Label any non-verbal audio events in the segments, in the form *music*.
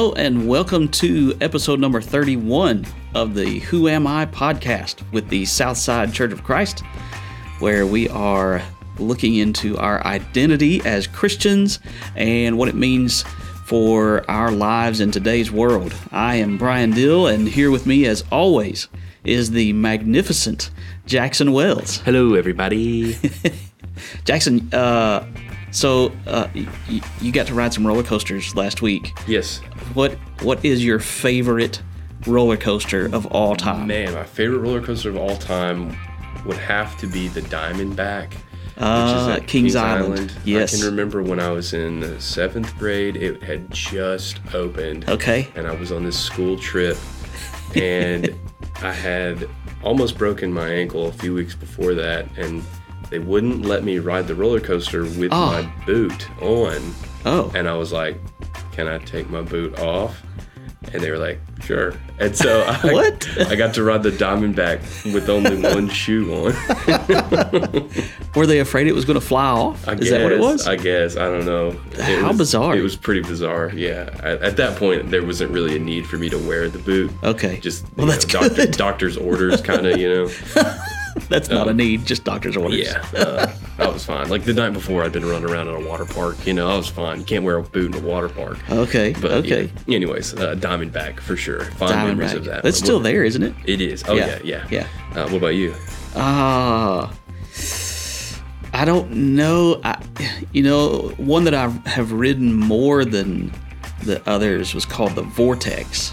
Hello, and welcome to episode number 31 of the Who Am I podcast with the Southside Church of Christ, where we are looking into our identity as Christians and what it means for our lives in today's world. I am Brian Dill, and here with me, as always, is the magnificent Jackson Wells. Hello, everybody. *laughs* Jackson, uh, so uh, y- you got to ride some roller coasters last week. yes, What What is your favorite roller coaster of all time? man, my favorite roller coaster of all time would have to be the Diamondback. Uh, which is at Kings Island. Yes. I can remember when I was in the seventh grade, it had just opened. Okay. And I was on this school trip, *laughs* and I had almost broken my ankle a few weeks before that, and they wouldn't let me ride the roller coaster with Oh. my boot on. Oh, And I was like, "Can I take my boot off?" And they were like, "Sure." And so I, *laughs* What? I got to ride the Diamondback with only *laughs* one shoe on. *laughs* were they afraid it was going to fly off? I is guess, that what it was? I guess I don't know. It How was- bizarre. It was pretty bizarre. Yeah. At, at that point, there wasn't really a need for me to wear the boot. okay. Just well, you that's doctor, good. doctor's orders, kind of. You know. *laughs* that's not a need, just doctor's orders. Yeah. Uh, I was fine. Like the night before, I'd been running around in a water park. You know, I was fine. You can't wear a boot in a water park. Okay. But okay. yeah. anyways, uh, Diamondback for sure. Fond memories of that. That's What- still there, isn't it? It is. Oh Yeah. yeah, yeah, Yeah. Uh, what about you? Ah. I don't know. I, you know, one that I have ridden more than the others was called the Vortex.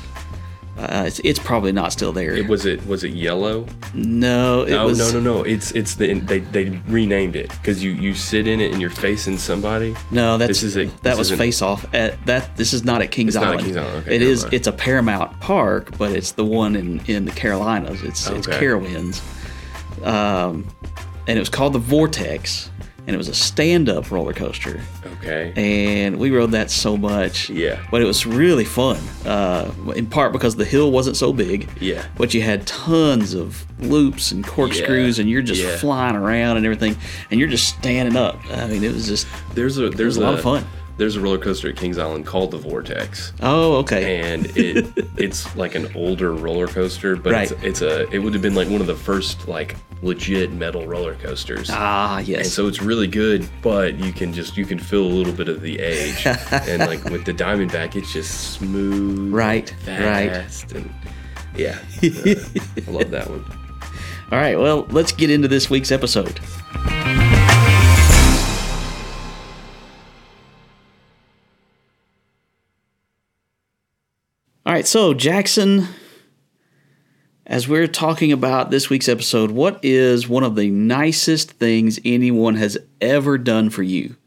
Uh, it's, it's probably not still there. It was it was it yellow? no, it No, was no, no, no. It's it's the they they renamed it because you you sit in it and you're facing somebody. No, that's This is a- that was Face Off. At that this is not at Kings It's not at Island. Kings Island, okay, it is. mind. It's a Paramount Park, but it's the one in in the Carolinas. It's it's Okay. Carowinds, um, and it was called the Vortex, and it was a stand up roller coaster, Okay. and we rode that so much. Yeah. but it was really fun. Uh, in part because the hill wasn't so big. Yeah. but you had tons of loops and corkscrews, Yeah, and you're just yeah. flying around and everything, and you're just standing up. I mean, it was just There's a there's a lot of fun. There's a roller coaster at Kings Island called the Vortex, oh okay. and it *laughs* it's like an older roller coaster, but Right. it's, it's a it would have been like one of the first like legit metal roller coasters. Ah, And yes. so it's really good, but you can just you can feel a little bit of the age. *laughs* and like with the Diamondback, it's just smooth, Right, right. and yeah, *laughs* uh, I love that one. All right, well, let's get into this week's episode. All right, so Jackson, as we're talking about this week's episode, what is one of the nicest things anyone has ever done for you?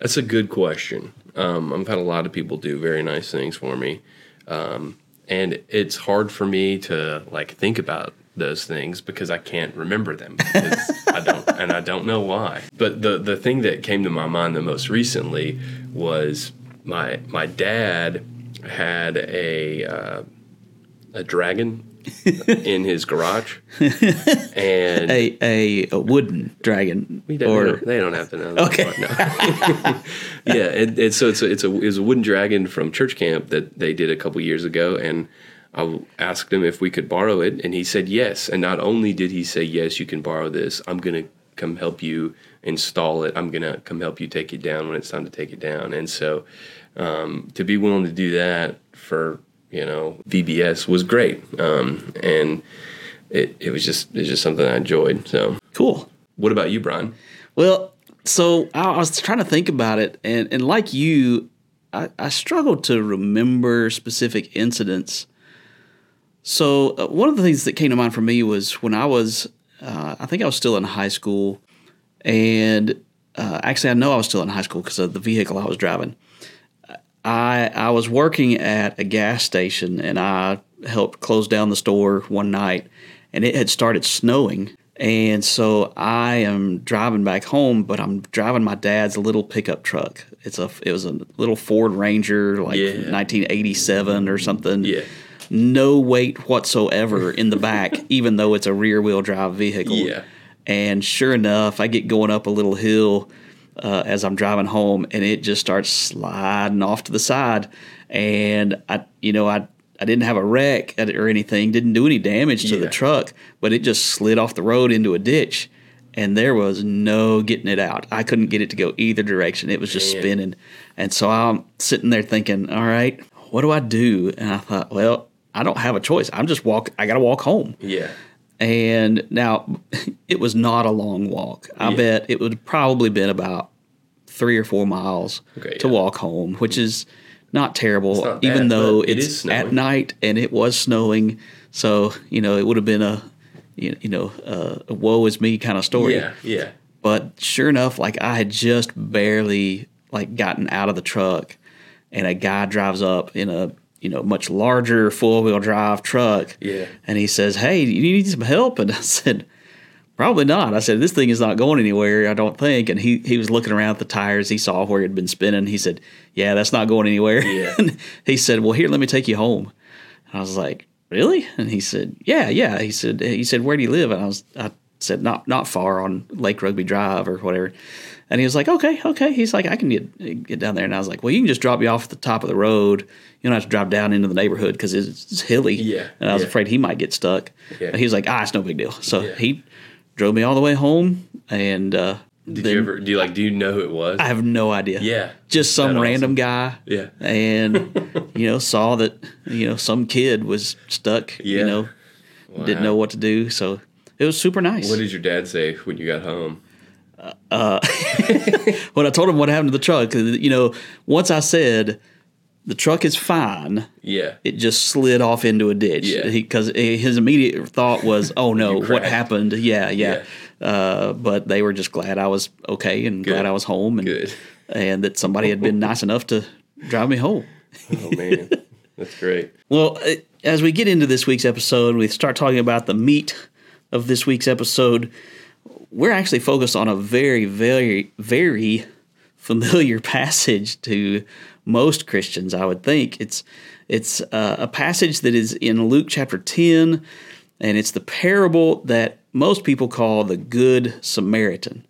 That's a good question. Um, I've had a lot of people do very nice things for me, um, and it's hard for me to like think about those things because I can't remember them. I don't, and I don't know why. But the the thing that came to my mind the most recently was my my dad had a uh, a dragon in his garage, *laughs* and A a, a wooden dragon, we don't, or they, don't, they don't have to know. That Okay. part, no. *laughs* yeah, and, and so it's a, it's a it was a wooden dragon from church camp that they did a couple years ago, and I asked him if we could borrow it, and he said yes. And not only did he say yes, you can borrow this. I'm gonna come help you install it. I'm gonna come help you take it down when it's time to take it down. And so um, to be willing to do that for you know VBS was great, um, and it it was just it's just something I enjoyed. So cool. what about you, Brian? Well, so I was trying to think about it, and, and like you, I, I struggled to remember specific incidents. So uh, one of the things that came to mind for me was when I was, uh, I think I was still in high school, and uh, actually I know I was still in high school because of the vehicle I was driving. I I was working at a gas station, and I helped close down the store one night, and it had started snowing. And so I am driving back home, but I'm driving my dad's little pickup truck. It's a it was a little Ford Ranger, like Yeah. 1987 or something. Yeah. No weight whatsoever in the back, *laughs* even though it's a rear wheel drive vehicle. Yeah. And sure enough, I get going up a little hill uh, as I'm driving home, and it just starts sliding off to the side. And I, you know, I I didn't have a wreck or anything, didn't do any damage to Yeah. the truck, but it just slid off the road into a ditch, and there was no getting it out. I couldn't get it to go either direction. It was just Man. spinning, and so I'm sitting there thinking, all right, what do I do? And I thought, well, I don't have a choice. I'm just walk. I got to walk home. Yeah. And now *laughs* it was not a long walk. I Yeah. bet it would probably been about three or four miles Okay, to yeah. walk home, which is not terrible, not even bad, though it it's at night and it was snowing. So you know it would have been a you you know uh, a woe is me kind of story. Yeah. Yeah. But sure enough, like I had just barely like gotten out of the truck, and a guy drives up in a you know much larger four wheel drive truck. Yeah. And he says, "Hey, do you need some help?" And I *laughs* said, "Probably not." I said, "This thing is not going anywhere. I don't think." And he he was looking around at the tires. He saw where it had been spinning. He said, "Yeah, that's not going anywhere." Yeah. *laughs* and he said, "Well, here, let me take you home." And I was like, "Really?" And he said, "Yeah, yeah." He said, "He said, where do you live?" And I was, I said, "Not not far on Lake Rugby Drive or whatever." And he was like, "Okay, okay." He's like, "I can get get down there." And I was like, "Well, you can just drop me off at the top of the road. You don't have to drive down into the neighborhood because it's, it's hilly." Yeah, And I was yeah. afraid he might get stuck. Yeah. And he was like, "Ah, it's no big deal." So Yeah. he drove me all the way home, and uh, Did then you ever? Do you like? Do you know who it was? I have no idea. Yeah. just some That awesome. random guy Yeah. and *laughs* you know saw that you know some kid was stuck yeah. you know didn't know what to do so it was super nice What did your dad say when you got home? *laughs* when i told him what happened to the truck you know once i said the truck is fine Yeah. it just slid off into a ditch Yeah. because his immediate thought was *laughs* oh no what happened yeah yeah, Uh, but they were just glad i was okay and glad i was home and Good. and that somebody had been *laughs* nice enough to drive me home Oh man, that's great. Well, uh, as we get into this week's episode, we start talking about the meat of this week's episode. We're actually focused on a very, very, very familiar *laughs* passage to most Christians. I would think it's it's uh, a passage that is in Luke chapter ten, and it's the parable that most people call the Good Samaritan.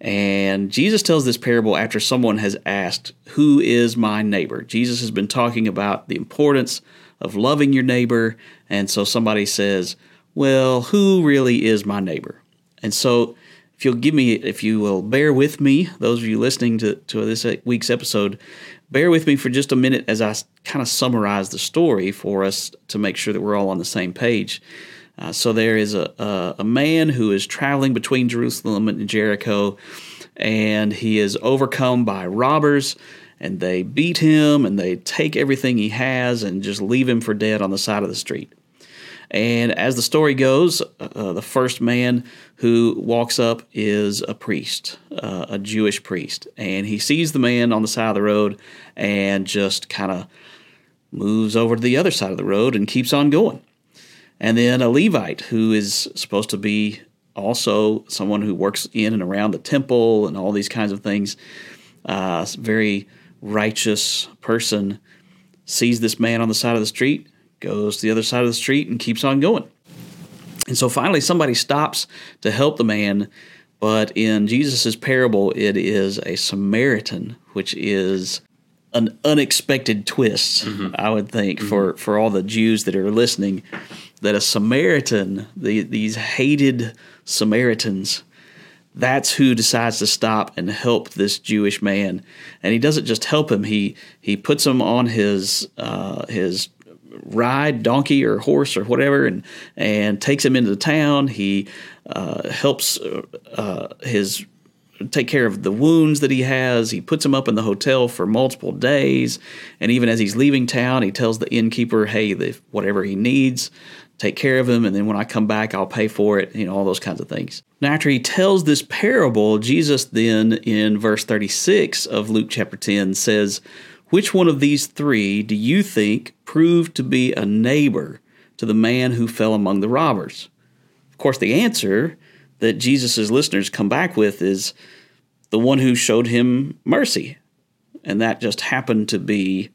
And Jesus tells this parable after someone has asked, Who is my neighbor? Jesus has been talking about the importance of loving your neighbor. And so somebody says, Well, who really is my neighbor? And so if you'll give me, if you will bear with me, those of you listening to, to this week's episode, bear with me for just a minute as I kind of summarize the story for us to make sure that we're all on the same page. Uh, so there is a, a a man who is traveling between Jerusalem and Jericho, and he is overcome by robbers, and they beat him and they take everything he has and just leave him for dead on the side of the street. And as the story goes, uh, the first man who walks up is a priest, uh, a Jewish priest, and he sees the man on the side of the road and just kind of moves over to the other side of the road and keeps on going and then a Levite who is supposed to be also someone who works in and around the temple and all these kinds of things. Uh, very righteous person sees this man on the side of the street, goes to the other side of the street, and keeps on going. And so finally, somebody stops to help the man. But in Jesus' parable, it is a Samaritan, which is an unexpected twist, I would think, for, for all the Jews that are listening, that a Samaritan, the, these hated Samaritans, that's who decides to stop and help this Jewish man. And he doesn't just help him; he he puts him on his uh, his ride, donkey or horse or whatever, and and takes him into the town. He uh, helps uh, uh, his take care of the wounds that he has. He puts him up in the hotel for multiple days, and even as he's leaving town, he tells the innkeeper, "Hey, the, whatever he needs." Take care of him, and then when I come back, I'll pay for it. You know, all those kinds of things. Now, after he tells this parable, Jesus then, in verse 36 of Luke chapter 10, says, Which one of these three do you think proved to be a neighbor to the man who fell among the robbers? Of course, the answer that Jesus' listeners come back with is the one who showed him mercy. And that just happened to be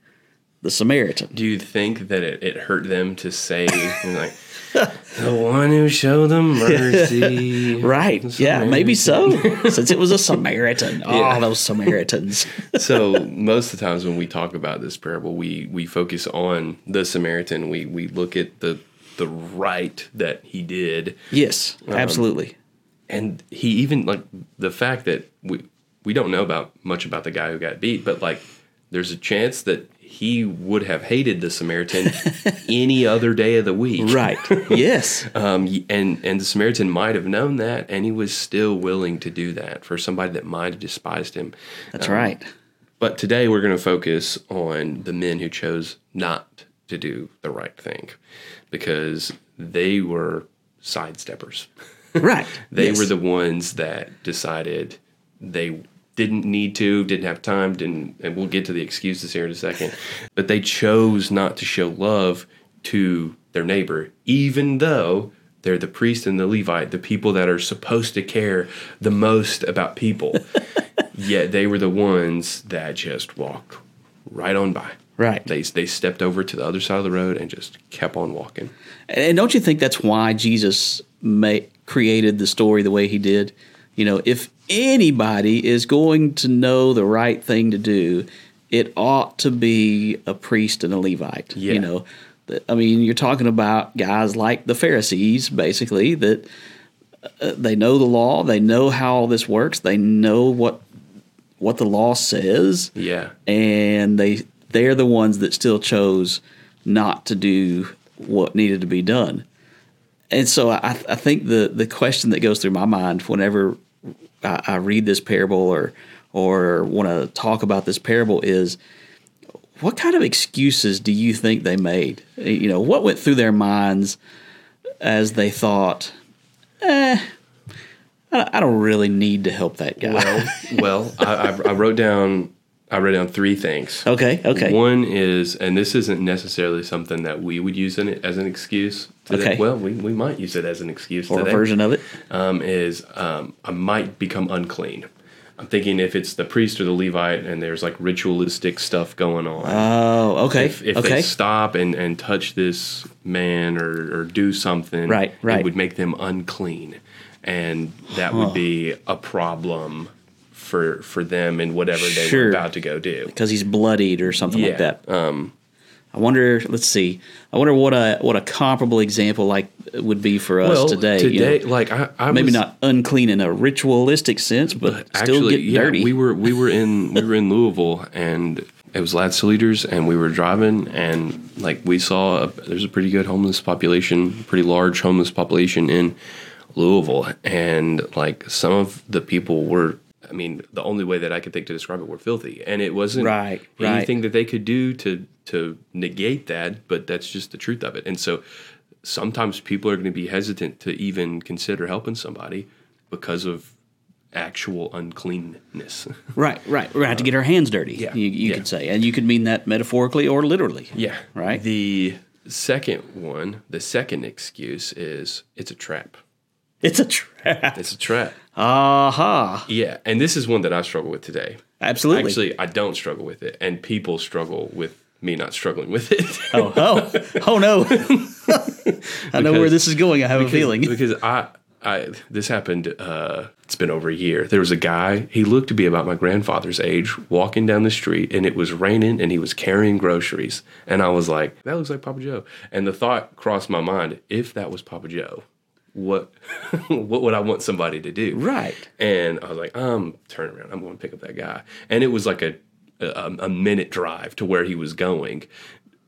the Samaritan. Do you think that it, it hurt them to say *laughs* like the one who showed them *laughs* mercy? Right. the Yeah, maybe so. *laughs* Since it was a Samaritan. *laughs* Yeah. Oh, those Samaritans. so most of the times when we talk about this parable, we we focus on the Samaritan. We we look at the the right that he did, yes, um, absolutely. and he even like the fact that we we don't know about much about the guy who got beat, but like there's a chance that he would have hated the Samaritan *laughs* any other day of the week, Right. *laughs* Yes. Um, and and the Samaritan might have known that, and he was still willing to do that for somebody that might have despised him. That's right. But today we're going to focus on the men who chose not to do the right thing because they were sidesteppers. Right. *laughs* They Yes. were the ones that decided they didn't need to, didn't have time, didn't, and we'll get to the excuses here in a second. *laughs* But they chose not to show love to their neighbor, even though they're the priest and the Levite, the people that are supposed to care the most about people. *laughs* Yet they were the ones that just walked right on by. Right. They, they stepped over to the other side of the road and just kept on walking. And don't you think that's why Jesus ma- created the story the way he did? You know, if anybody is going to know the right thing to do, it ought to be a priest and a Levite. Yeah. You know, I mean, you're talking about guys like the Pharisees, basically, that uh, they know the law, they know how all this works, they know what what the law says Yeah. and they they're the ones that still chose not to do what needed to be done. And so I, I think the the question that goes through my mind whenever I, I read this parable or or want to talk about this parable is what kind of excuses do you think they made? You know, what went through their minds as they thought, eh, I don't really need to help that guy. Well, well, I, I wrote down I wrote down three things. okay, okay. One is, and this isn't necessarily something that we would use in it as an excuse. Today. Okay. Well, we, we might use it as an excuse or a version of it. Um, is um, I might become unclean. I'm thinking if it's the priest or the Levite and there's like ritualistic stuff going on. Oh, okay. if if okay. they stop and, and touch this man or, or do something, Right, right. it would make them unclean. And that would be a problem for for them and whatever they Sure. were about to go do. because he's bloodied or something like that. Um, I wonder. Let's see. I wonder what a what a comparable example like would be for us Well, today. you today, know? like I, I maybe was, not unclean in a ritualistic sense, but, still actually, get yeah, dirty. we were we were in we were in Louisville and it was Lads to Leaders and we were driving and like we saw a, there's a pretty good homeless population, pretty large homeless population in Louisville and like some of the people were I mean the only way that I could think to describe it were filthy and it wasn't Right, right. anything that they could do to to negate that but that's just the truth of it and so sometimes people are going to be hesitant to even consider helping somebody because of actual uncleanness. *laughs* right, right. We're have to get our hands dirty. yeah, you, you yeah. could say, and you could mean that metaphorically or literally. yeah. Right. The second one, the second excuse is it's a trap. It's a trap. It's a trap. Aha! Yeah. And this is one that I struggle with today. Absolutely. Actually, I don't struggle with it. And people struggle with me not struggling with it. oh, oh, *laughs* oh no! *laughs* I know where this is going. I have a feeling. because I, I this happened. Uh, it's been over a year. There was a guy. He looked to be about my grandfather's age, walking down the street, and it was raining, and he was carrying groceries. And I was like, "That looks like Papa Joe." And the thought crossed my mind: if that was Papa Joe, what, *laughs* what would I want somebody to do? Right. And I was like, um, turn around. I'm going to pick up that guy. And it was like a, a a minute drive to where he was going,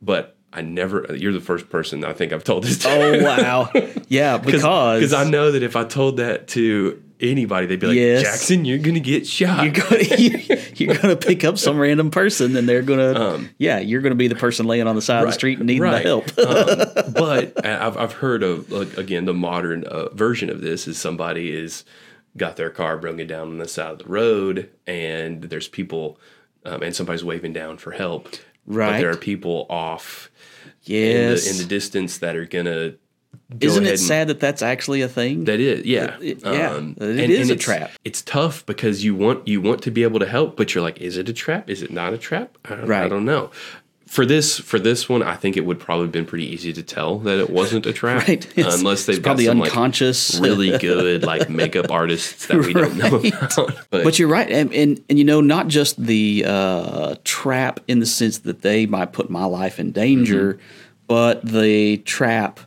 but I never. You're the first person I think I've told this to. Oh wow! *laughs* Yeah, because because I know that if I told that to anybody, they'd be like, Yes. Jackson, you're gonna get shot. you're going *laughs* you're to pick up some random person, and they're going to yeah, you're going to be the person laying on the side of the street and needing Um, right. the help. um, *laughs* but I've I've heard of like again the modern uh, version of this is somebody is got their car broken down on the side of the road, and there's people, um, and somebody's waving down for help. But Right. there are people off in, yes, the, in the distance that are gonna. go isn't it and- sad that that's actually a thing? That is, yeah, It- yeah, it is a it's- trap. It's tough because you want you want to be able to help, but you're like, is it a trap? Is it not a trap? I, I Right. don't know. for this for this one, I think it would probably have been pretty easy to tell that it wasn't a *laughs* trap, Right. It's- unless they've it's got probably some unconscious. like really *laughs* good like makeup artists that we don't know about. *laughs* But, But you're right, and, and and you know, not just the uh, trap in the sense that they might put my life in danger, Mm-hmm. but the trap,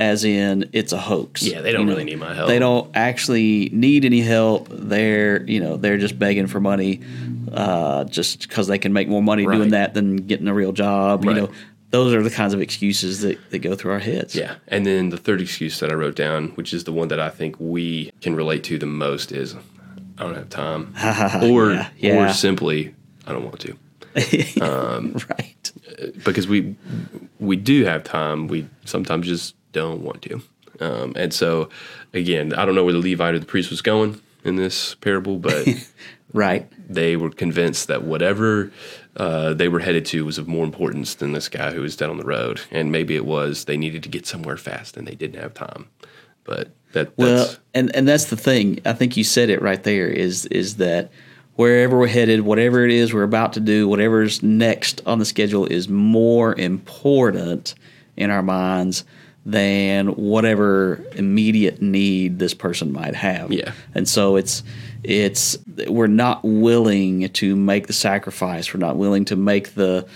as in it's a hoax. Yeah, they don't You know, really need my help. They don't actually need any help. They're you know they're just begging for money, uh, just because they can make more money Right. doing that than getting a real job. Right. You know, those are the kinds of excuses that, that go through our heads. yeah, and then the third excuse that I wrote down, which is the one that I think we can relate to the most, is I don't have time, *laughs* or Yeah, yeah. or simply I don't want to. *laughs* right. because we we do have time. We sometimes just don't want to. Um, and so, again, I don't know where the Levite or the priest was going in this parable, but *laughs* Right. they were convinced that whatever uh, they were headed to was of more importance than this guy who was dead on the road. And maybe it was they needed to get somewhere fast and they didn't have time. But that Well, that's and and that's the thing. I think you said it right there. Is is that wherever we're headed, whatever it is we're about to do, whatever's next on the schedule is more important in our minds than whatever immediate need this person might have. Yeah. And so it's it's we're not willing to make the sacrifice. We're not willing to make the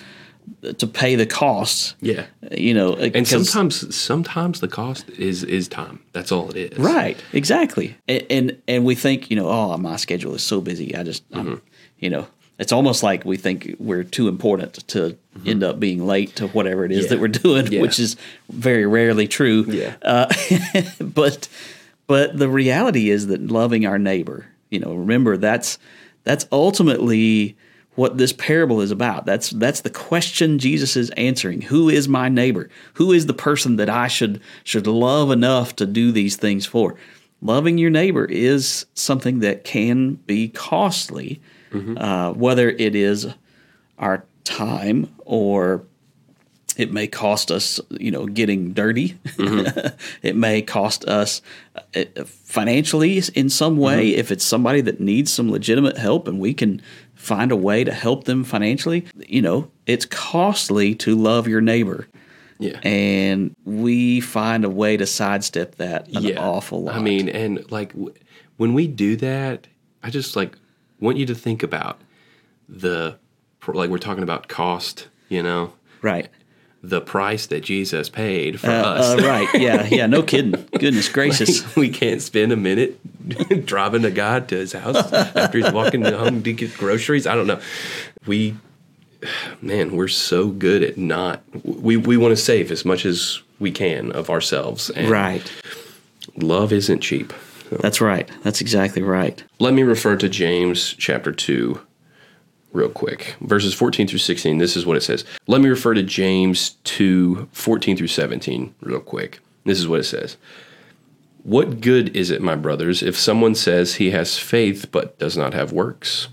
to pay the costs. yeah. You know, and sometimes sometimes the cost is is time. That's all it is. Right, exactly. And, and and we think, you know, oh, my schedule is so busy. I just, Mm-hmm. I'm, you know, it's almost like we think we're too important to end up being late to whatever it is Mm-hmm. Yeah. that we're doing, Yeah. which is very rarely true. Yeah. Uh, *laughs* but but the reality is that loving our neighbor, you know, remember that's that's ultimately what this parable is about. That's that's the question Jesus is answering. Who is my neighbor? Who is the person that I should should love enough to do these things for? Loving your neighbor is something that can be costly, uh, whether it is our time or it may cost us, you know, getting dirty. *laughs* it may cost us uh, financially in some way if it's somebody that needs some legitimate help and we can find a way to help them financially. You know, it's costly to love your neighbor. Yeah. And we find a way to sidestep that an awful lot. I mean, and like w- when we do that, I just like want you to think about the like we're talking about cost, you know, right. the price that Jesus paid for Uh, us. uh, right. *laughs* Yeah. Yeah. No kidding. Goodness gracious. *laughs* we can't spend a minute *laughs* driving a guy to his house after he's walking home to get groceries. I don't know. We, man, we're so good at not. We we want to save as much as we can of ourselves. And right. Love isn't cheap. That's right. That's exactly right. Let me refer to James chapter 2 real quick. Verses 14 through 16, this is what it says. Let me refer to James 2 14 through 17 real quick. This is what it says. What good is it, my brothers, if someone says he has faith but does not have works?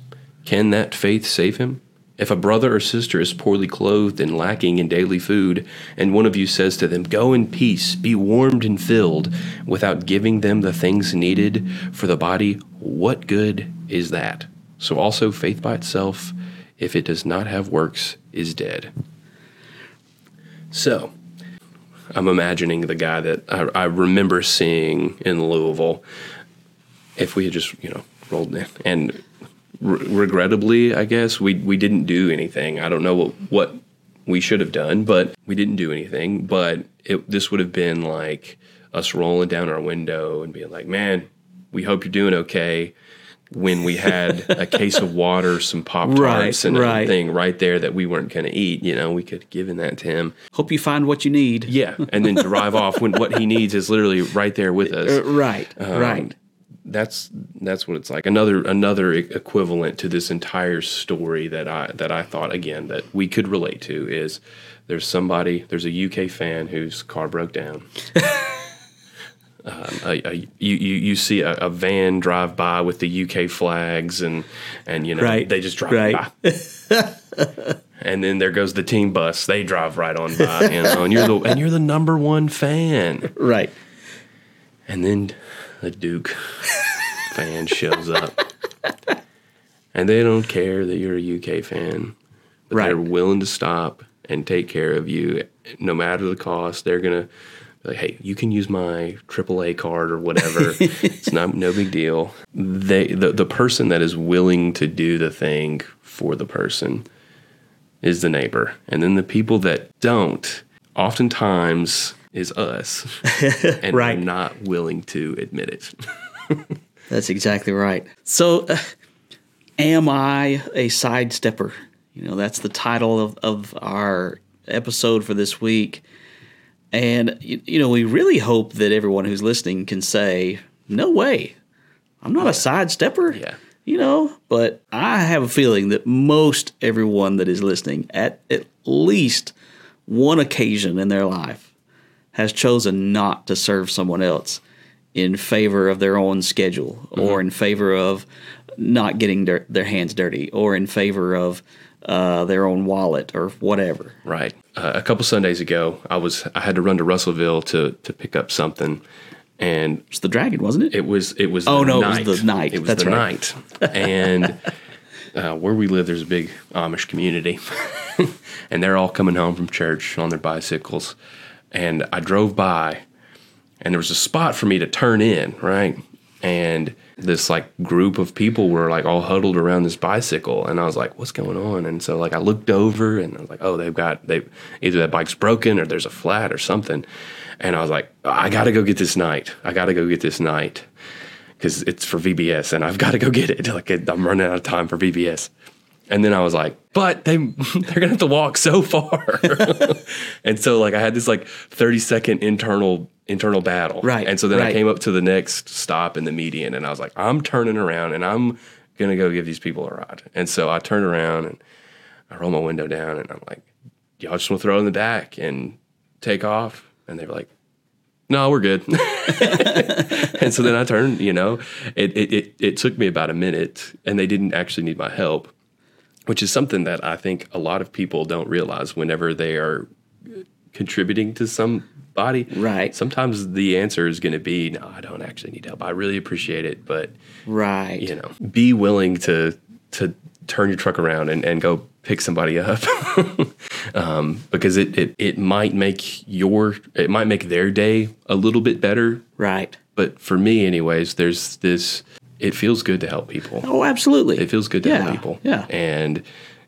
Can that faith save him? If a brother or sister is poorly clothed and lacking in daily food, and one of you says to them, Go in peace, be warmed and filled, without giving them the things needed for the body, what good is that? So also faith by itself, if it does not have works, is dead. So, I'm imagining the guy that I, I remember seeing in Louisville. If we had just, you know, rolled in, and re- regrettably, I guess we we didn't do anything. I don't know what what we should have done, but we didn't do anything. But it, this would have been like us rolling down our window and being like, "Man, we hope you're doing okay." When we had a *laughs* case of water, some pop tarts, Right, and right. everything right there that we weren't going to eat, you know, we could have given that to him. Hope you find what you need. Yeah, and then drive off when what he needs is literally right there with us. *laughs* Uh, right. Um, right. That's that's what it's like. Another another equivalent to this entire story that I that I thought again that we could relate to is there's somebody there's a UK fan whose car broke down. *laughs* Um, a, a, you, you you see a, a van drive by with the UK flags and and you know Right, they just drive right. by. *laughs* and then there goes the team bus. They drive right on by, you know, and you're the and you're the number one fan. Right. And then the Duke *laughs* fan shows up. And they don't care that you're a UK fan. But Right. they're willing to stop and take care of you no matter the cost. They're gonna be like, hey, you can use my AAA card or whatever. *laughs* it's not no big deal. They the, the person that is willing to do the thing for the person is the neighbor. And then the people that don't, oftentimes is us. *laughs* and Right. we're not willing to admit it. *laughs* That's exactly right. So, uh, am I a sidestepper? You know, that's the title of, of our episode for this week. And, you, you know, we really hope that everyone who's listening can say, no way, I'm not a sidestepper. Yeah. You know, but I have a feeling that most everyone that is listening at at least one occasion in their life has chosen not to serve someone else in favor of their own schedule or in favor of not getting their, their hands dirty or in favor of uh, their own wallet or whatever. Right. Uh, a couple Sundays ago, I was I had to run to Russellville to to pick up something, and It's the dragon, wasn't it? it was it was Oh, the no, it was the night. It was That's the right. night, and *laughs* uh, where we live, there's a big Amish community, *laughs* and they're all coming home from church on their bicycles, and I drove by, and there was a spot for me to turn in, right, and this like group of people were like all huddled around this bicycle. And I was like what's going on? And so like I looked over and I was like oh they've got they either that bike's broken or there's a flat or something. And I was like I got to go get this knight. I got to go get this knight because it's for VBS and I've got to go get it. *laughs* Like I'm running out of time for VBS and then I was like, but they *laughs* they're gonna have to walk so far, *laughs* and so like I had this like thirty second internal internal battle, Right, And so then I came up to the next stop in the median, and I was like, I'm turning around and I'm gonna go give these people a ride. And so I turned around and I roll my window down and I'm like, y'all just want to throw in the back and take off? And they were like, no, we're good. *laughs* and so then I turned, you know, it, it, it, it took me about a minute and they didn't actually need my help, which is something that I think a lot of people don't realize whenever they are contributing to somebody. Right. Sometimes the answer is going to be, no, I don't actually need help. I really appreciate it. But, Right. you know, be willing to, to turn your truck around and, and go pick somebody up *laughs* um, because it, it, it might make your, it might make their day a little bit better Right. but for me anyways there's this it feels good to help people Oh, absolutely. it feels good to yeah. help people Yeah. and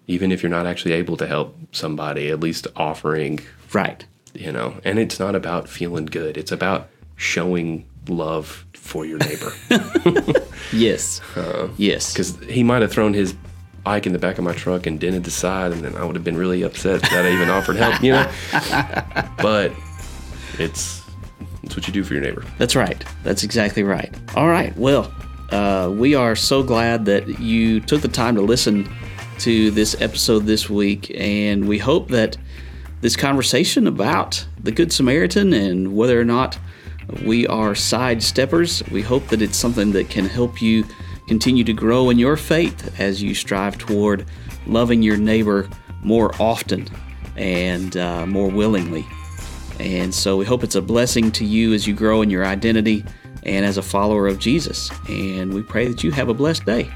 even if you're not actually able to help somebody at least offering Right. You know and it's not about feeling good it's about showing love for your neighbor *laughs* Yes. Uh, yes. because he might have thrown his bike in the back of my truck and dented the side and then i would have been really upset that i even offered help you know *laughs* but it's it's what you do for your neighbor That's right. That's exactly right. All right. Well, uh, we are so glad that you took the time to listen to this episode this week, and we hope that this conversation about the Good Samaritan and whether or not we are sidesteppers, we hope that it's something that can help you continue to grow in your faith as you strive toward loving your neighbor more often and uh, more willingly. And so we hope it's a blessing to you as you grow in your identity and as a follower of Jesus. And we pray that you have a blessed day.